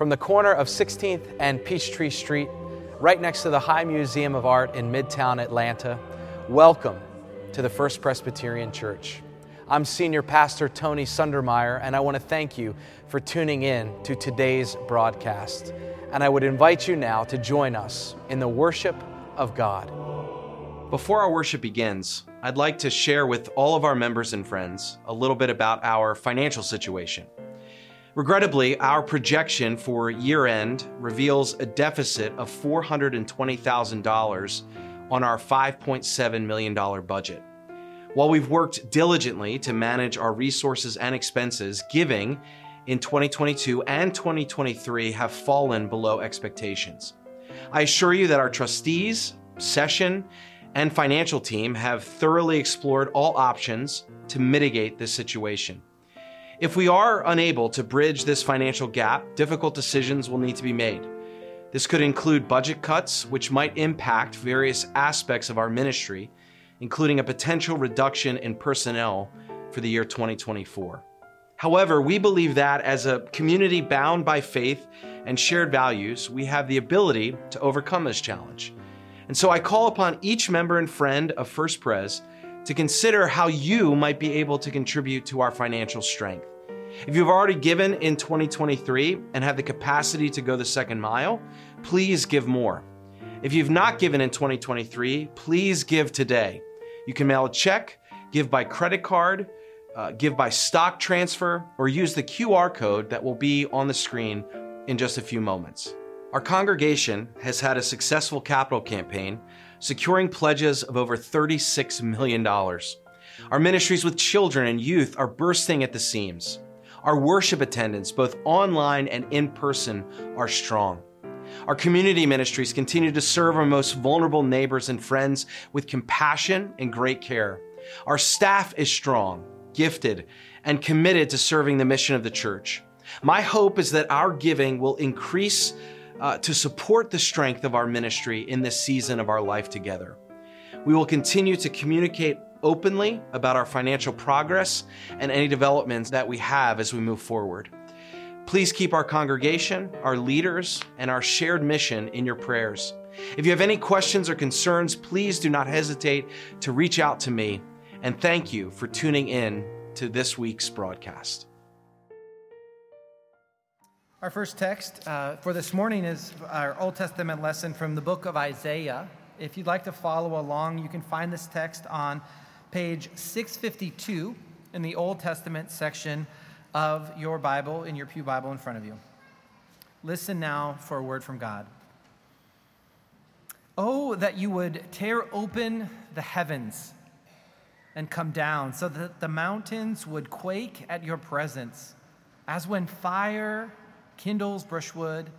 from the corner of 16th and Peachtree Street, right next to the High Museum of Art in Midtown Atlanta. Welcome to the First Presbyterian Church. I'm Senior Pastor Tony Sundermeier, and I want to thank you for tuning in to today's broadcast. And I would invite you now to join us in the worship of God. Before our worship begins, I'd like to share with all of our members and friends a little bit about our financial situation. Regrettably, our projection for year end reveals a deficit of $420,000 on our $5.7 million budget. While we've worked diligently to manage our resources and expenses, giving in 2022 and 2023 have fallen below expectations. I assure you that our trustees, session, and financial team have thoroughly explored all options to mitigate this situation. If we are unable to bridge this financial gap, difficult decisions will need to be made. This could include budget cuts, which might impact various aspects of our ministry including a potential reduction in personnel for the year 2024. However, we believe that as a community bound by faith and shared values, we have the ability to overcome this challenge. And so I call upon each member and friend of First Pres to consider how you might be able to contribute to our financial strength. If you've already given in 2023 and have the capacity to go the second mile, please give more. If you've not given in 2023, please give today. You can mail a check, give by credit card, uh, give by stock transfer, or use the QR code that will be on the screen in just a few moments. Our congregation has had a successful capital campaign, securing pledges of over $36 million. Our ministries with children and youth are bursting at the seams. Our worship attendance, both online and in person, are strong. Our community ministries continue to serve our most vulnerable neighbors and friends with compassion and great care. Our staff is strong, gifted, and committed to serving the mission of the church. My hope is that our giving will increase uh, to support the strength of our ministry in this season of our life together. We will continue to communicate openly about our financial progress and any developments that we have as we move forward. Please keep our congregation, our leaders, and our shared mission in your prayers. If you have any questions or concerns, please do not hesitate to reach out to me. And thank you for tuning in to this week's broadcast. Our first text uh, for this morning is our Old Testament lesson from the book of Isaiah. If you'd like to follow along, you can find this text on page 652 in the Old Testament section of your Bible in your Pew Bible in front of you. Listen now for a word from God. Oh, that you would tear open the heavens and come down, so that the mountains would quake at your presence, as when fire kindles brushwood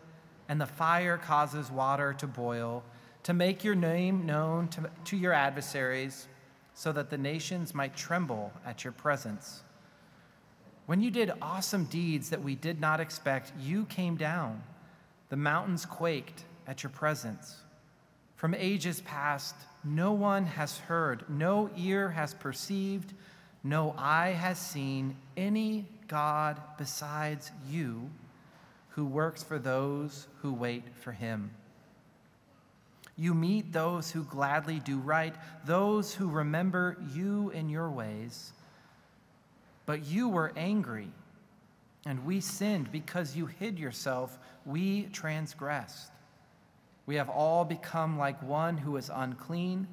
and the fire causes water to boil, to make your name known to, to your adversaries, so that the nations might tremble at your presence. When you did awesome deeds that we did not expect, you came down. The mountains quaked at your presence. From ages past, no one has heard, no ear has perceived, no eye has seen any God besides you who works for those who wait for him. You meet those who gladly do right, those who remember you in your ways. But you were angry, and we sinned because you hid yourself. We transgressed. We have all become like one who is unclean,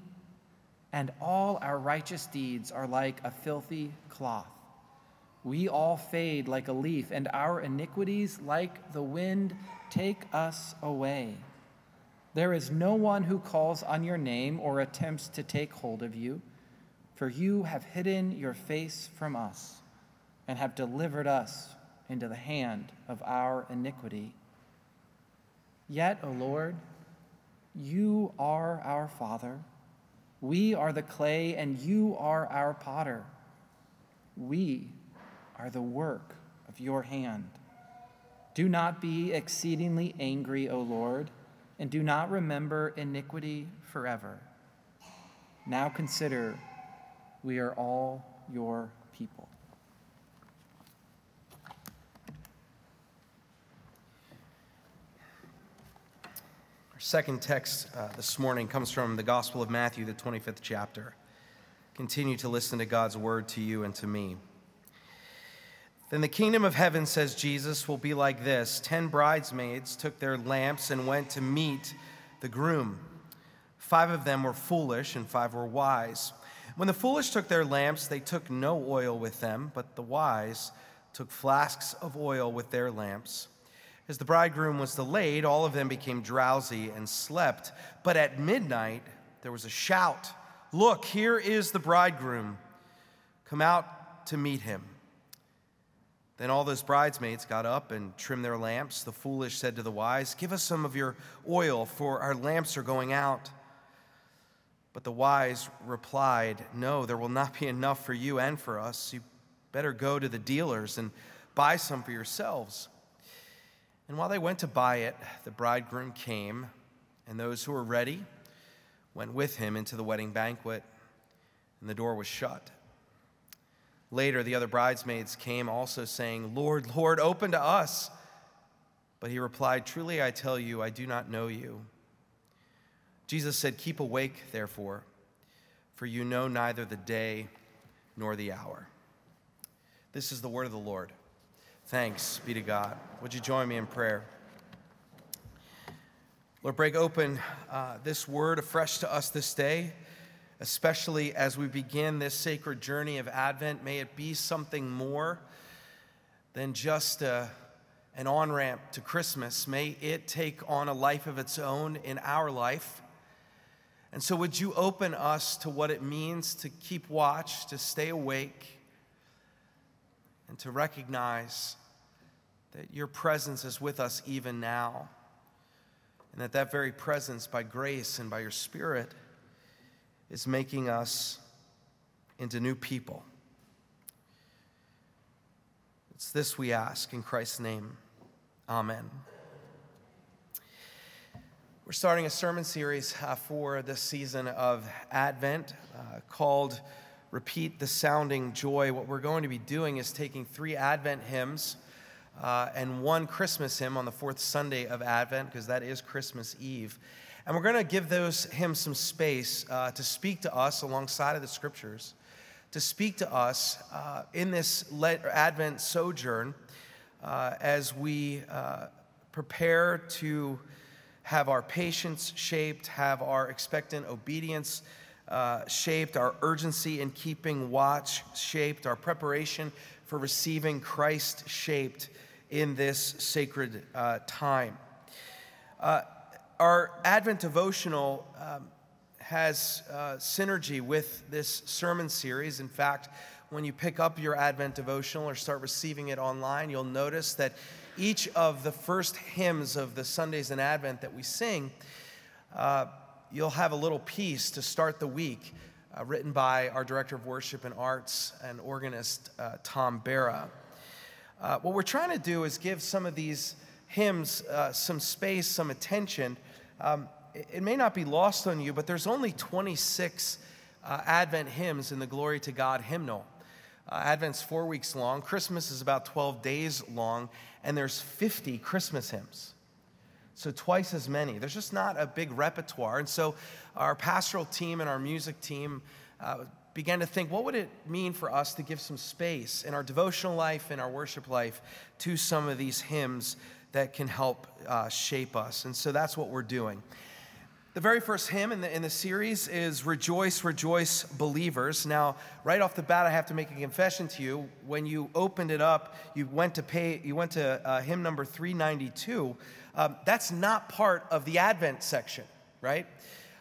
and all our righteous deeds are like a filthy cloth. We all fade like a leaf, and our iniquities, like the wind, take us away. There is no one who calls on your name or attempts to take hold of you for you have hidden your face from us and have delivered us into the hand of our iniquity. Yet, O Lord, you are our Father. We are the clay, and you are our potter. We are the work of your hand. Do not be exceedingly angry, O Lord, and do not remember iniquity forever. Now consider we are all your people. Our second text uh, this morning comes from the Gospel of Matthew, the 25th chapter. Continue to listen to God's word to you and to me. Then the kingdom of heaven, says Jesus, will be like this Ten bridesmaids took their lamps and went to meet the groom. Five of them were foolish, and five were wise. When the foolish took their lamps, they took no oil with them, but the wise took flasks of oil with their lamps. As the bridegroom was delayed, all of them became drowsy and slept. But at midnight, there was a shout Look, here is the bridegroom. Come out to meet him. Then all those bridesmaids got up and trimmed their lamps. The foolish said to the wise, Give us some of your oil, for our lamps are going out. But the wise replied, No, there will not be enough for you and for us. You better go to the dealers and buy some for yourselves. And while they went to buy it, the bridegroom came, and those who were ready went with him into the wedding banquet, and the door was shut. Later, the other bridesmaids came also saying, Lord, Lord, open to us. But he replied, Truly I tell you, I do not know you. Jesus said, Keep awake, therefore, for you know neither the day nor the hour. This is the word of the Lord. Thanks be to God. Would you join me in prayer? Lord, break open uh, this word afresh to us this day, especially as we begin this sacred journey of Advent. May it be something more than just a, uh, an on ramp to Christmas. May it take on a life of its own in our life. And so, would you open us to what it means to keep watch, to stay awake, and to recognize that your presence is with us even now, and that that very presence, by grace and by your Spirit, is making us into new people. It's this we ask in Christ's name. Amen. We're starting a sermon series uh, for this season of Advent uh, called Repeat the Sounding Joy. What we're going to be doing is taking three Advent hymns uh, and one Christmas hymn on the fourth Sunday of Advent, because that is Christmas Eve. And we're going to give those hymns some space uh, to speak to us alongside of the scriptures, to speak to us uh, in this Advent sojourn uh, as we prepare to have our patience shaped, have our expectant obedience uh, shaped, our urgency in keeping watch shaped, our preparation for receiving Christ shaped in this sacred uh, time. Our Advent devotional um, has uh, synergy with this sermon series. In fact, when you pick up your Advent devotional or start receiving it online, you'll notice that each of the first hymns of the Sundays in Advent that we sing, uh, you'll have a little piece to start the week uh, written by our director of worship and arts and organist, uh, Tom Barra. Uh, what we're trying to do is give some of these hymns uh, some space, some attention. Um, it, may not be lost on you, but there's only 26 uh, Advent hymns in the Glory to God hymnal. Uh, Advent's four weeks long. Christmas is about 12 days long, and there's 50 Christmas hymns. So, twice as many. There's just not a big repertoire. And so, our pastoral team and our music team uh, began to think what would it mean for us to give some space in our devotional life, in our worship life, to some of these hymns that can help uh, shape us. And so, that's what we're doing. The very first hymn in the, in the series is Rejoice, Rejoice, Believers. Now, right off the bat, I have to make a confession to you. When you opened it up, you went to, pay, you went to uh, hymn number 392. Um, that's not part of the Advent section, right?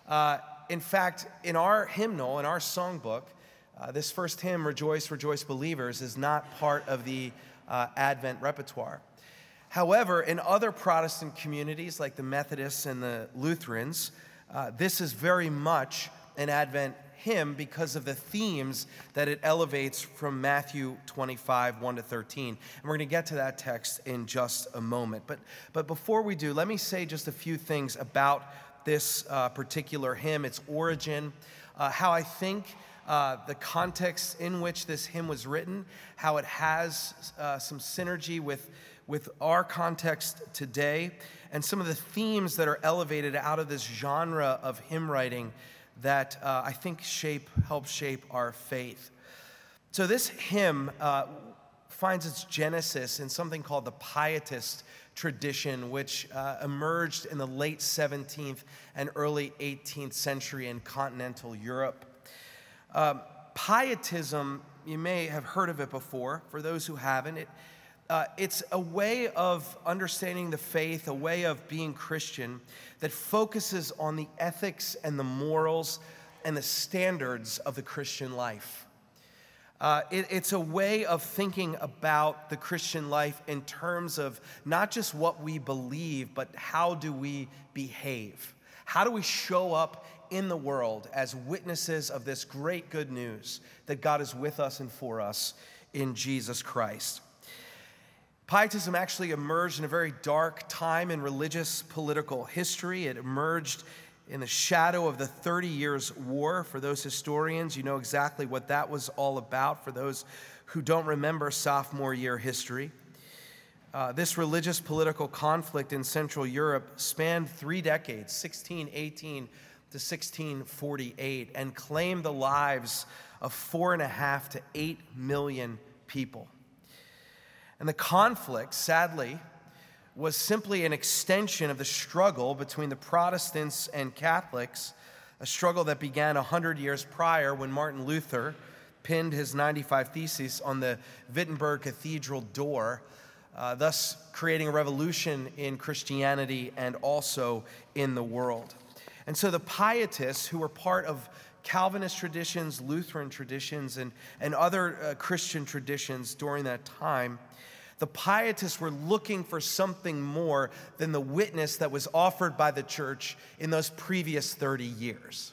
Uh, in fact, in our hymnal, in our songbook, uh, this first hymn, Rejoice, Rejoice, Believers, is not part of the uh, Advent repertoire. However, in other Protestant communities like the Methodists and the Lutherans, uh, this is very much an Advent hymn because of the themes that it elevates from Matthew 25, 1 to 13. And we're going to get to that text in just a moment. But, but before we do, let me say just a few things about this uh, particular hymn, its origin, uh, how I think. Uh, the context in which this hymn was written, how it has uh, some synergy with with our context today and some of the themes that are elevated out of this genre of hymn writing that uh, I think shape help shape our faith. So this hymn uh, finds its genesis in something called the Pietist tradition, which uh, emerged in the late 17th and early 18th century in continental Europe. Um, pietism, you may have heard of it before. For those who haven't, it, uh, it's a way of understanding the faith, a way of being Christian that focuses on the ethics and the morals and the standards of the Christian life. Uh, it, it's a way of thinking about the Christian life in terms of not just what we believe, but how do we behave? How do we show up in the world as witnesses of this great good news that God is with us and for us in Jesus Christ? Pietism actually emerged in a very dark time in religious political history. It emerged in the shadow of the 30 Years' War. For those historians, you know exactly what that was all about. For those who don't remember sophomore year history, uh, this religious political conflict in Central Europe spanned three decades, 1618 to 1648, and claimed the lives of four and a half to eight million people. And the conflict, sadly, was simply an extension of the struggle between the Protestants and Catholics, a struggle that began 100 years prior when Martin Luther pinned his 95 Theses on the Wittenberg Cathedral door, uh, thus creating a revolution in Christianity and also in the world. And so the Pietists, who were part of Calvinist traditions, Lutheran traditions, and, and other uh, Christian traditions during that time, the Pietists were looking for something more than the witness that was offered by the church in those previous 30 years.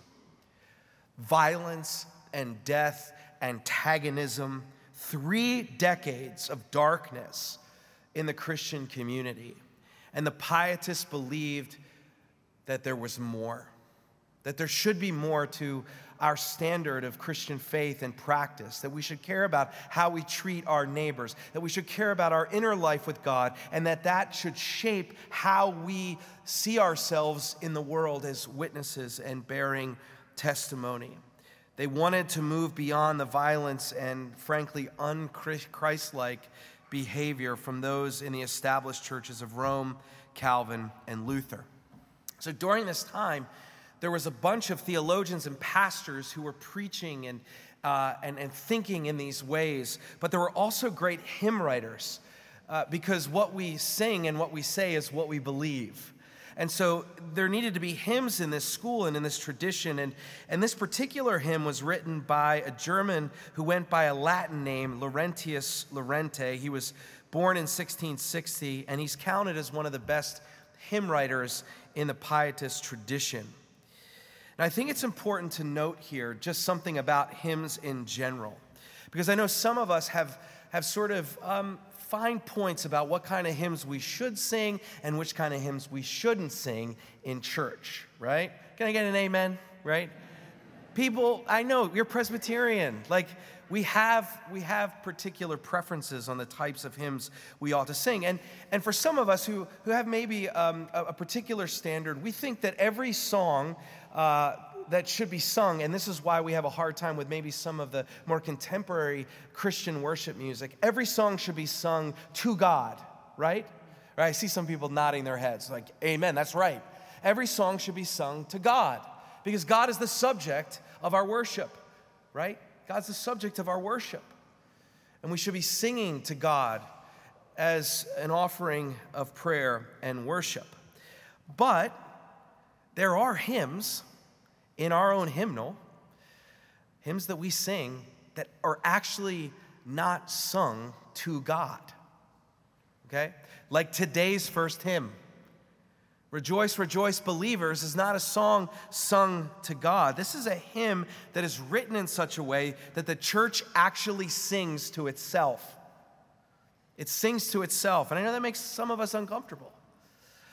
Violence and death, antagonism, three decades of darkness in the Christian community. And the Pietists believed that there was more, that there should be more to our standard of Christian faith and practice, that we should care about how we treat our neighbors, that we should care about our inner life with God, and that that should shape how we see ourselves in the world as witnesses and bearing testimony. They wanted to move beyond the violence and, frankly, unchristlike behavior from those in the established churches of Rome, Calvin, and Luther. So during this time, there was a bunch of theologians and pastors who were preaching and, uh, and, and thinking in these ways, but there were also great hymn writers uh, because what we sing and what we say is what we believe. And so there needed to be hymns in this school and in this tradition. And, and this particular hymn was written by a German who went by a Latin name, Laurentius Laurenti. He was born in 1660, and he's counted as one of the best hymn writers in the Pietist tradition. And I think it's important to note here just something about hymns in general, because I know some of us have, have sort of um, fine points about what kind of hymns we should sing and which kind of hymns we shouldn't sing in church, right? Can I get an amen, right? People, I know you're Presbyterian. Like, we have, we have particular preferences on the types of hymns we ought to sing. And, and for some of us who, who have maybe um, a, a, particular standard, we think that every song uh, that should be sung, and this is why we have a hard time with maybe some of the more contemporary Christian worship music. Every song should be sung to God, right? right? I see some people nodding their heads, like, Amen, that's right. Every song should be sung to God because God is the subject of our worship, right? God's the subject of our worship. And we should be singing to God as an offering of prayer and worship. But there are hymns in our own hymnal, hymns that we sing that are actually not sung to God. Okay? Like today's first hymn. Rejoice, rejoice, believers is not a song sung to God. This is a hymn that is written in such a way that the church actually sings to itself. It sings to itself. And I know that makes some of us uncomfortable.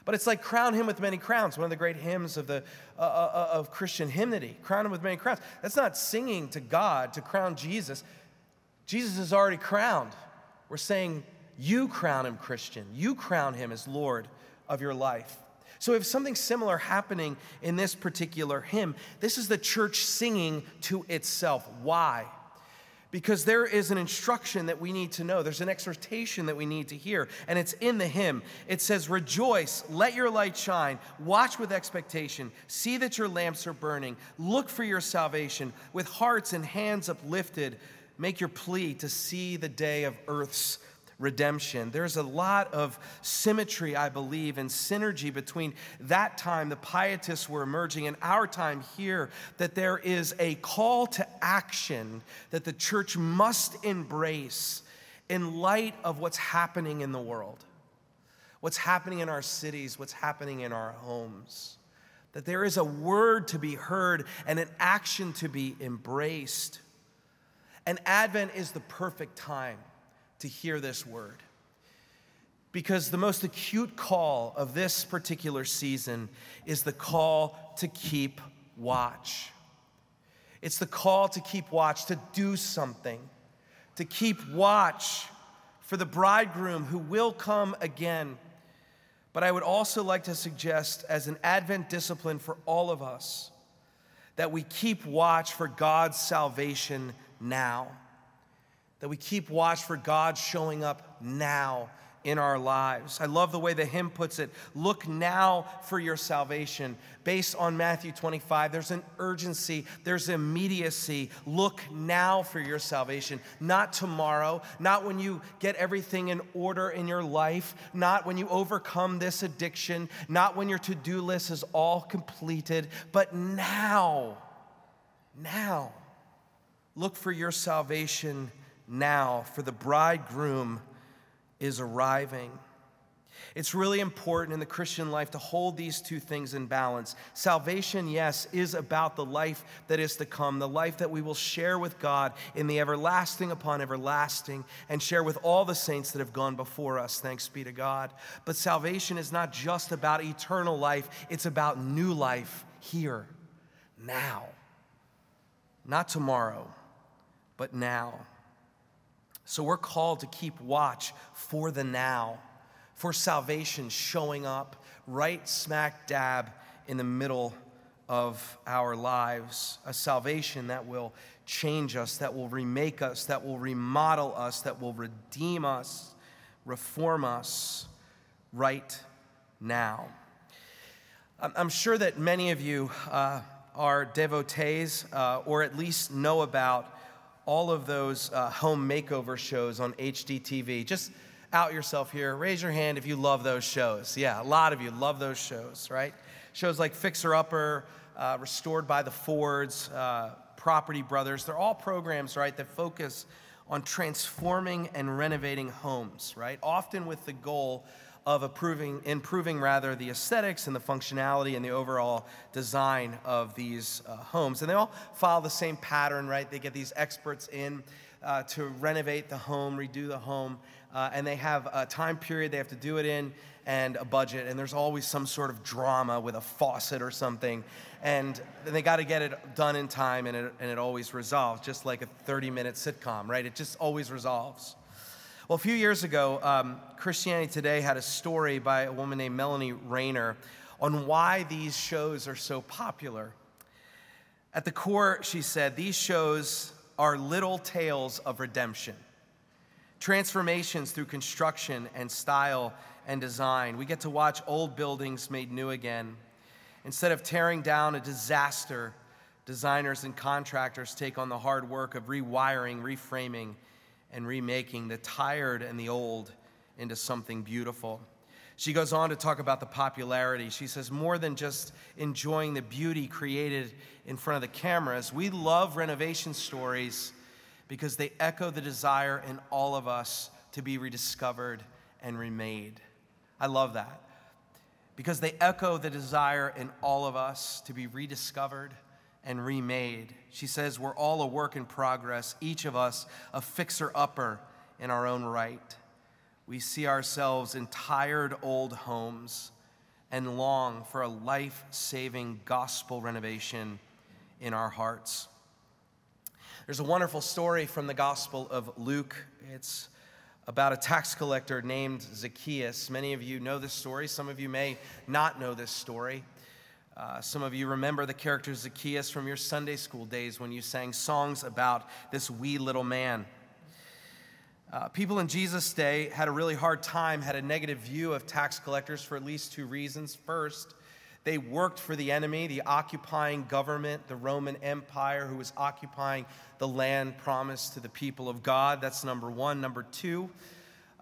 But it's like Crown Him with Many Crowns, one of the great hymns of, the, uh, uh, uh, of Christian hymnody. Crown Him with Many Crowns. That's not singing to God to crown Jesus. Jesus is already crowned. We're saying, You crown him Christian. You crown him as Lord of your life. So, if something similar happening in this particular hymn, this is the church singing to itself. Why? Because there is an instruction that we need to know. There's an exhortation that we need to hear, and it's in the hymn. It says, Rejoice, let your light shine, watch with expectation, see that your lamps are burning, look for your salvation, with hearts and hands uplifted, make your plea to see the day of earth's redemption. There's a lot of symmetry, I believe, and synergy between that time the pietists were emerging and our time here, that there is a call to action that the church must embrace in light of what's happening in the world, what's happening in our cities, what's happening in our homes. That there is a word to be heard and an action to be embraced. And Advent is the perfect time to hear this word. Because the most acute call of this particular season is the call to keep watch. It's the call to keep watch, to do something, to keep watch for the bridegroom who will come again. But I would also like to suggest, as an Advent discipline for all of us, that we keep watch for God's salvation now that we keep watch for God showing up now in our lives. I love the way the hymn puts it look now for your salvation. Based on Matthew 25, there's an urgency, there's immediacy. Look now for your salvation, not tomorrow, not when you get everything in order in your life, not when you overcome this addiction, not when your to do list is all completed, but now. Now. Look for your salvation now, for the bridegroom is arriving. It's really important in the Christian life to hold these two things in balance. Salvation, yes, is about the life that is to come, the life that we will share with God in the everlasting upon everlasting and share with all the saints that have gone before us, thanks be to God. But salvation is not just about eternal life, it's about new life here, now. Not tomorrow, but now. So we're called to keep watch for the now, for salvation showing up right smack dab in the middle of our lives. A salvation that will change us, that will remake us, that will remodel us, that will redeem us, reform us right now. I'm sure that many of you uh, are devotees uh, or at least know about all of those uh, home makeover shows on HGTV. Just out yourself here. Raise your hand if you love those shows. Yeah, a lot of you love those shows, right? Shows like Fixer Upper, uh, Restored by the Fords, uh, Property Brothers. They're all programs, right, that focus on transforming and renovating homes, right? Often with the goal of improving, improving rather the aesthetics and the functionality and the overall design of these uh, homes. And they all follow the same pattern, right? They get these experts in uh, to renovate the home, redo the home, uh, and they have a time period they have to do it in and a budget. And there's always some sort of drama with a faucet or something. And they got to get it done in time, and it, and it always resolves, just like a 30 minute sitcom, right? It just always resolves. Well, a few years ago, um, Christianity Today had a story by a woman named Melanie Rayner on why these shows are so popular. At the core, she said, these shows are little tales of redemption, transformations through construction and style and design. We get to watch old buildings made new again. Instead of tearing down a disaster, designers and contractors take on the hard work of rewiring, reframing, and remaking the tired and the old into something beautiful. She goes on to talk about the popularity. She says, more than just enjoying the beauty created in front of the cameras, we love renovation stories because they echo the desire in all of us to be rediscovered and remade. I love that. Because they echo the desire in all of us to be rediscovered and remade. She says, We're all a work in progress, each of us a fixer upper in our own right. We see ourselves in tired old homes and long for a life saving gospel renovation in our hearts. There's a wonderful story from the Gospel of Luke. It's about a tax collector named Zacchaeus. Many of you know this story, some of you may not know this story. Uh, some of you remember the character Zacchaeus from your Sunday school days when you sang songs about this wee little man. Uh, people in Jesus' day had a really hard time, had a negative view of tax collectors for at least two reasons. First, they worked for the enemy, the occupying government, the Roman Empire, who was occupying the land promised to the people of God. That's number one. Number two,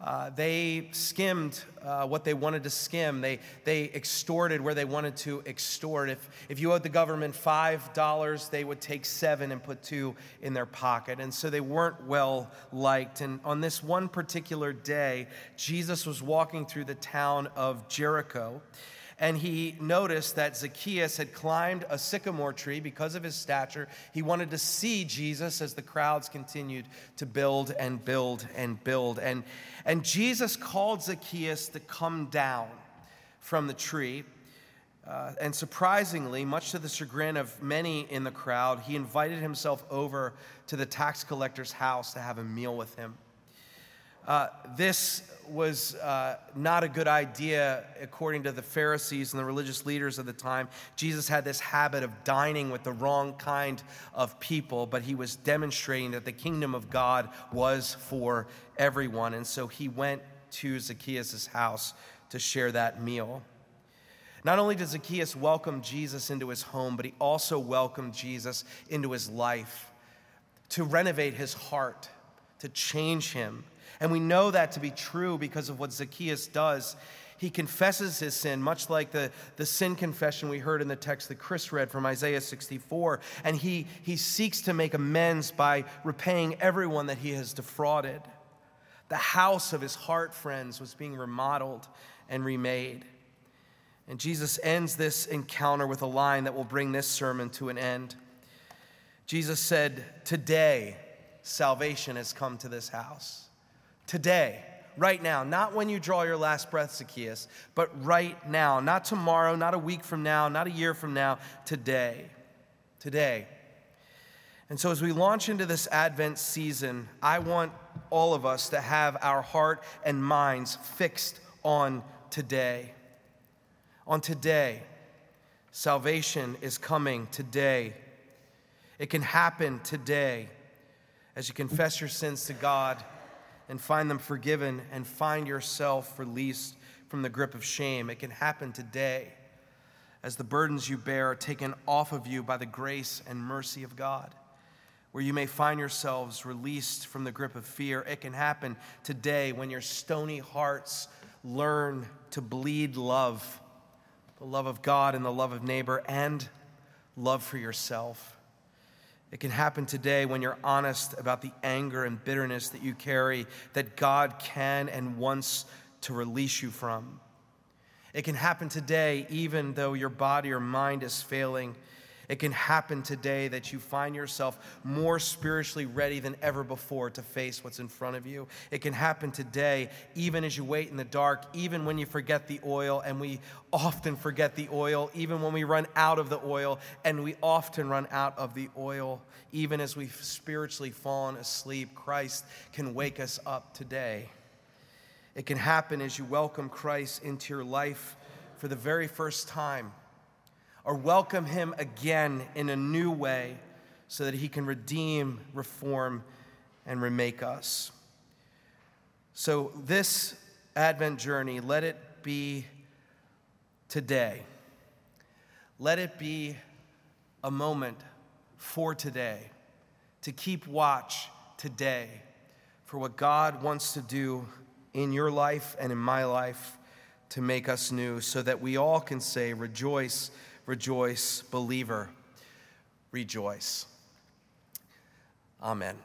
uh, they skimmed uh, what they wanted to skim. They, they extorted where they wanted to extort. If, if you owed the government $5, they would take seven and put two in their pocket. And so they weren't well liked. And on this one particular day, Jesus was walking through the town of Jericho and he noticed that Zacchaeus had climbed a sycamore tree because of his stature. He wanted to see Jesus as the crowds continued to build and build and build. And, and Jesus called Zacchaeus to come down from the tree. Uh, and surprisingly, much to the chagrin of many in the crowd, he invited himself over to the tax collector's house to have a meal with him. Uh, this was uh, not a good idea according to the Pharisees and the religious leaders of the time. Jesus had this habit of dining with the wrong kind of people, but he was demonstrating that the kingdom of God was for everyone. And so he went to Zacchaeus' house to share that meal. Not only did Zacchaeus welcome Jesus into his home, but he also welcomed Jesus into his life to renovate his heart, to change him and we know that to be true because of what Zacchaeus does. He confesses his sin, much like the, the sin confession we heard in the text that Chris read from Isaiah 64. And he, he seeks to make amends by repaying everyone that he has defrauded. The house of his heart, friends, was being remodeled and remade. And Jesus ends this encounter with a line that will bring this sermon to an end. Jesus said, Today, salvation has come to this house today, right now, not when you draw your last breath, Zacchaeus, but right now, not tomorrow, not a week from now, not a year from now, today. Today. And so, as we launch into this Advent season, I want all of us to have our heart and minds fixed on today. On today. Salvation is coming today. It can happen today as you confess your sins to God and find them forgiven and find yourself released from the grip of shame. It can happen today as the burdens you bear are taken off of you by the grace and mercy of God. Where you may find yourselves released from the grip of fear. It can happen today when your stony hearts learn to bleed love the love of God and the love of neighbor and love for yourself. It can happen today when you're honest about the anger and bitterness that you carry that God can and wants to release you from. It can happen today even though your body or mind is failing it can happen today that you find yourself more spiritually ready than ever before to face what's in front of you. It can happen today, even as you wait in the dark, even when you forget the oil, and we often forget the oil, even when we run out of the oil, and we often run out of the oil, even as we've spiritually fallen asleep. Christ can wake us up today. It can happen as you welcome Christ into your life for the very first time or welcome him again in a new way so that he can redeem, reform, and remake us. So, this Advent journey, let it be today. Let it be a moment for today, to keep watch today for what God wants to do in your life and in my life to make us new, so that we all can say, Rejoice rejoice, believer, rejoice. Amen.